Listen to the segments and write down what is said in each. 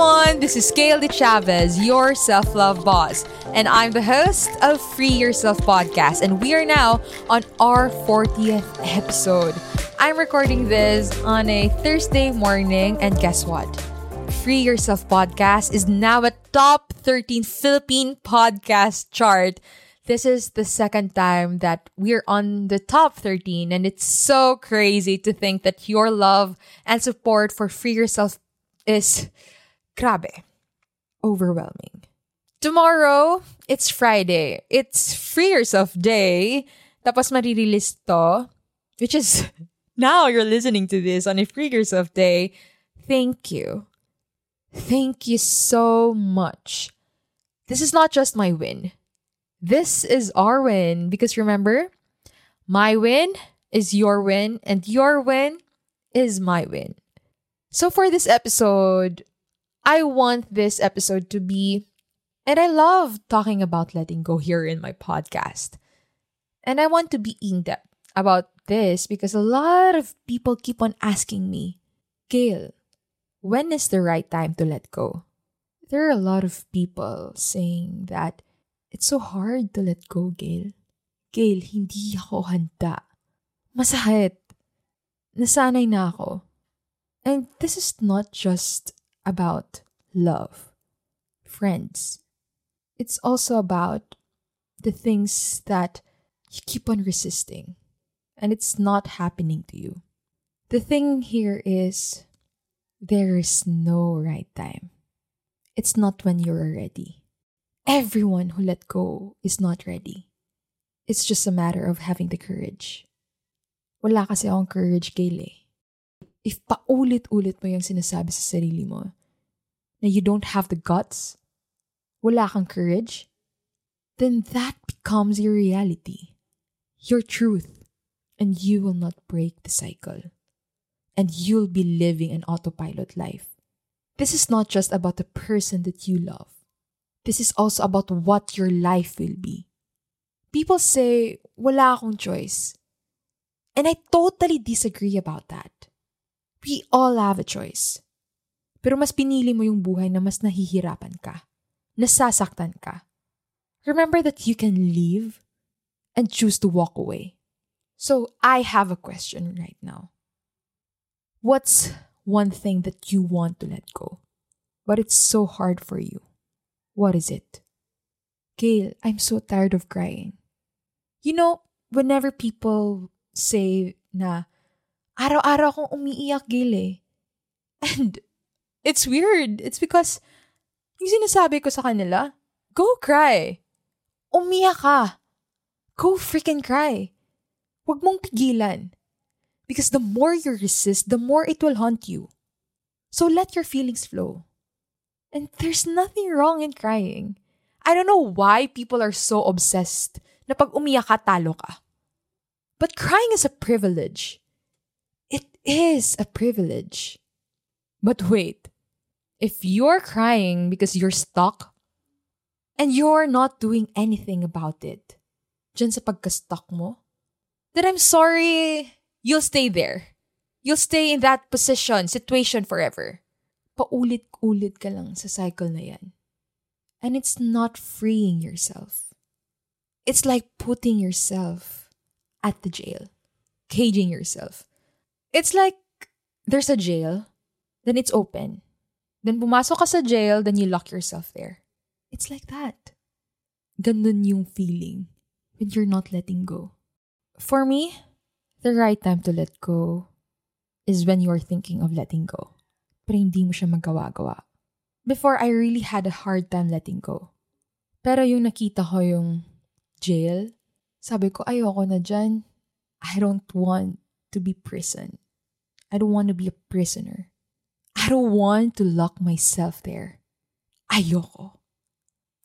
everyone, this is Gail De Chavez, your self love boss, and I'm the host of Free Yourself podcast. And we are now on our 40th episode. I'm recording this on a Thursday morning, and guess what? Free Yourself podcast is now a top 13 Philippine podcast chart. This is the second time that we're on the top 13, and it's so crazy to think that your love and support for Free Yourself is grabe, overwhelming. Tomorrow, it's Friday. It's Free Yourself Day. Tapos marirelease to, which is now you're listening to this on a Free Yourself Day. Thank you. Thank you so much. This is not just my win. This is our win because remember, my win is your win and your win is my win. So for this episode, I want this episode to be, and I love talking about letting go here in my podcast. And I want to be in depth about this because a lot of people keep on asking me, Gail, when is the right time to let go? There are a lot of people saying that it's so hard to let go, Gail. Gail, hindi ako handa. Masahit. Nasanay na ako. And this is not just about love, friends. It's also about the things that you keep on resisting and it's not happening to you. The thing here is there is no right time. It's not when you're ready. Everyone who let go is not ready. It's just a matter of having the courage. Wala kasi akong courage, Gail if paulit-ulit mo yung sinasabi sa sarili mo na you don't have the guts, wala kang courage, then that becomes your reality, your truth, and you will not break the cycle. And you'll be living an autopilot life. This is not just about the person that you love. This is also about what your life will be. People say, wala akong choice. And I totally disagree about that. We all have a choice. Pero mas pinili mo yung buhay na mas nahihirapan ka. Nasasaktan ka. Remember that you can leave and choose to walk away. So I have a question right now. What's one thing that you want to let go, but it's so hard for you? What is it? Gail, I'm so tired of crying. You know, whenever people say na araw-araw akong umiiyak, Gil eh. And it's weird. It's because yung sinasabi ko sa kanila, go cry. Umiyak ka. go freaking cry. Huwag mong pigilan. Because the more you resist, the more it will haunt you. So let your feelings flow. And there's nothing wrong in crying. I don't know why people are so obsessed na pag umiyak ka, talo ka. But crying is a privilege. Is a privilege. But wait, if you're crying because you're stuck and you're not doing anything about it, dyan sa pagka-stuck mo, then I'm sorry, you'll stay there. You'll stay in that position, situation forever. Paulit-ulit ka lang sa cycle na yan. And it's not freeing yourself. It's like putting yourself at the jail, caging yourself. It's like there's a jail, then it's open. Then pumasok ka sa jail, then you lock yourself there. It's like that. Ganun yung feeling when you're not letting go. For me, the right time to let go is when you're thinking of letting go. Pero hindi mo siya magawa-gawa. Before, I really had a hard time letting go. Pero yung nakita ko yung jail, sabi ko, ayoko na dyan. I don't want to be prison. I don't want to be a prisoner. I don't want to lock myself there. Ayoko.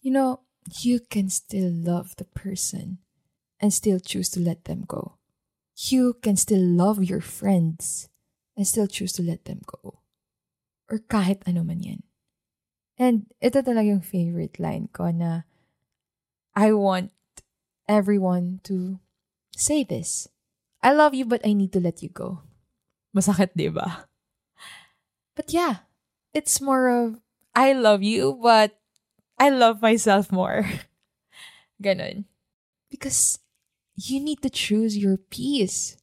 You know, you can still love the person and still choose to let them go. You can still love your friends and still choose to let them go. Or kahit ano man yan. And ito talaga yung favorite line ko na I want everyone to say this. I love you but I need to let you go. Masakit, di ba? But yeah, it's more of I love you but I love myself more. Ganon. Because you need to choose your peace,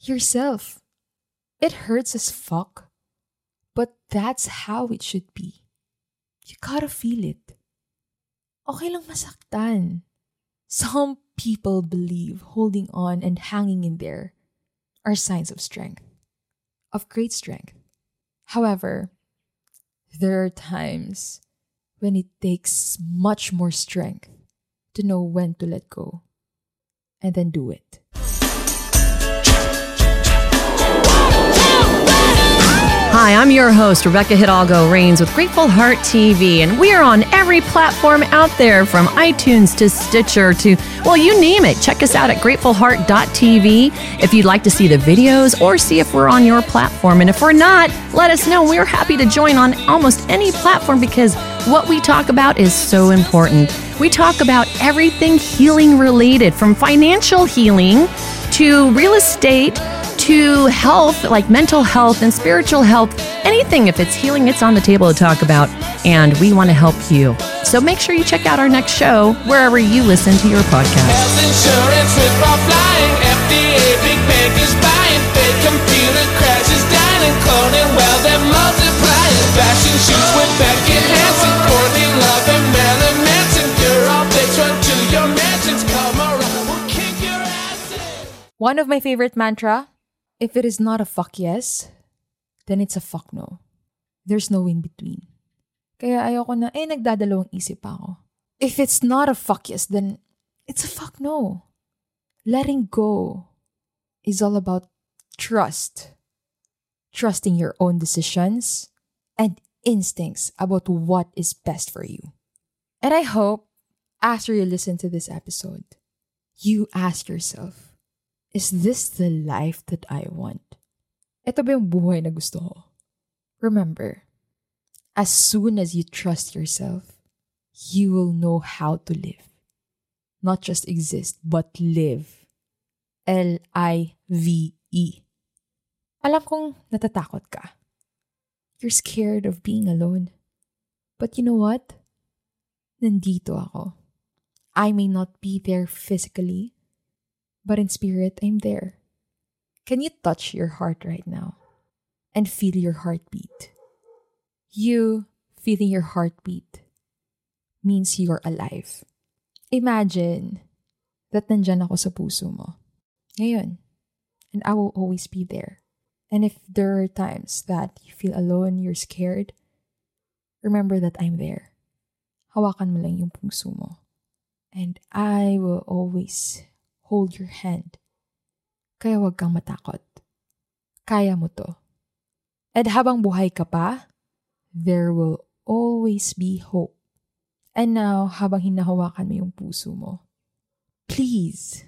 yourself. It hurts as fuck. But that's how it should be. You gotta feel it. Okay lang masaktan. Some people believe holding on and hanging in there are signs of strength, of great strength. However, there are times when it takes much more strength to know when to let go and then do it. Hi, I'm your host, Rebecca Hidalgo Reigns with Grateful Heart TV, and we are on every platform out there from iTunes to Stitcher to, well, you name it. Check us out at gratefulheart.tv if you'd like to see the videos or see if we're on your platform. And if we're not, let us know. We're happy to join on almost any platform because what we talk about is so important. We talk about everything healing related, from financial healing to real estate to health, like mental health and spiritual health, anything, if it's healing, it's on the table to talk about. And we want to help you. So make sure you check out our next show wherever you listen to your podcast. Health insurance with flying. FDA big bank buying. Fake computer crashes dying. Cloning well, they're multiplying. Fashion shoots with Beckett Hansen. Courtney Love and Marilyn Manson. You're all bitch, run to your mansions. Come around, we'll kick your ass. One of my favorite mantra if it is not a fuck yes, then it's a fuck no. There's no in between. Kaya ayoko na, eh, nagdadalawang isip ako. If it's not a fuck yes, then it's a fuck no. Letting go is all about trust. Trusting your own decisions and instincts about what is best for you. And I hope after you listen to this episode, you ask yourself, is this the life that I want? Ito ba yung buhay na gusto ko? Remember, as soon as you trust yourself, you will know how to live. Not just exist, but live. L-I-V-E. Alam kong natatakot ka. You're scared of being alone. But you know what? Nandito ako. I may not be there physically, but in spirit, I'm there. Can you touch your heart right now and feel your heartbeat? You feeling your heartbeat means you're alive. Imagine that nandyan ako sa puso mo. Ngayon. And I will always be there. And if there are times that you feel alone, you're scared, remember that I'm there. Hawakan mo lang yung puso mo. And I will always hold your hand. Kaya huwag kang matakot. Kaya mo to. At habang buhay ka pa, there will always be hope. And now, habang hinahawakan mo yung puso mo, please,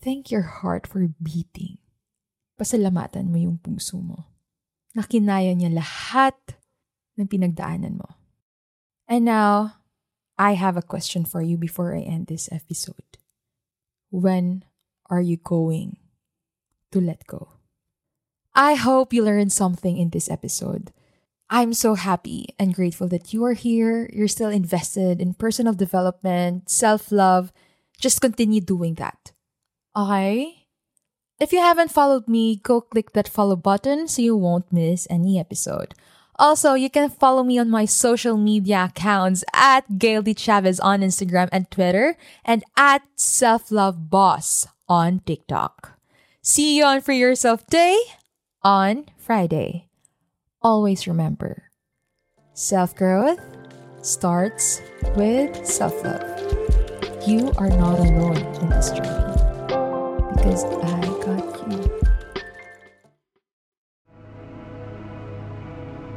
thank your heart for beating. Pasalamatan mo yung puso mo. Nakinaya niya lahat ng pinagdaanan mo. And now, I have a question for you before I end this episode. When are you going to let go? I hope you learned something in this episode. I'm so happy and grateful that you are here. You're still invested in personal development, self love. Just continue doing that. Okay? If you haven't followed me, go click that follow button so you won't miss any episode. Also, you can follow me on my social media accounts at Gail D. Chavez on Instagram and Twitter and at Self Love Boss on TikTok. See you on Free Yourself Day on Friday. Always remember self growth starts with self love. You are not alone in this journey because I got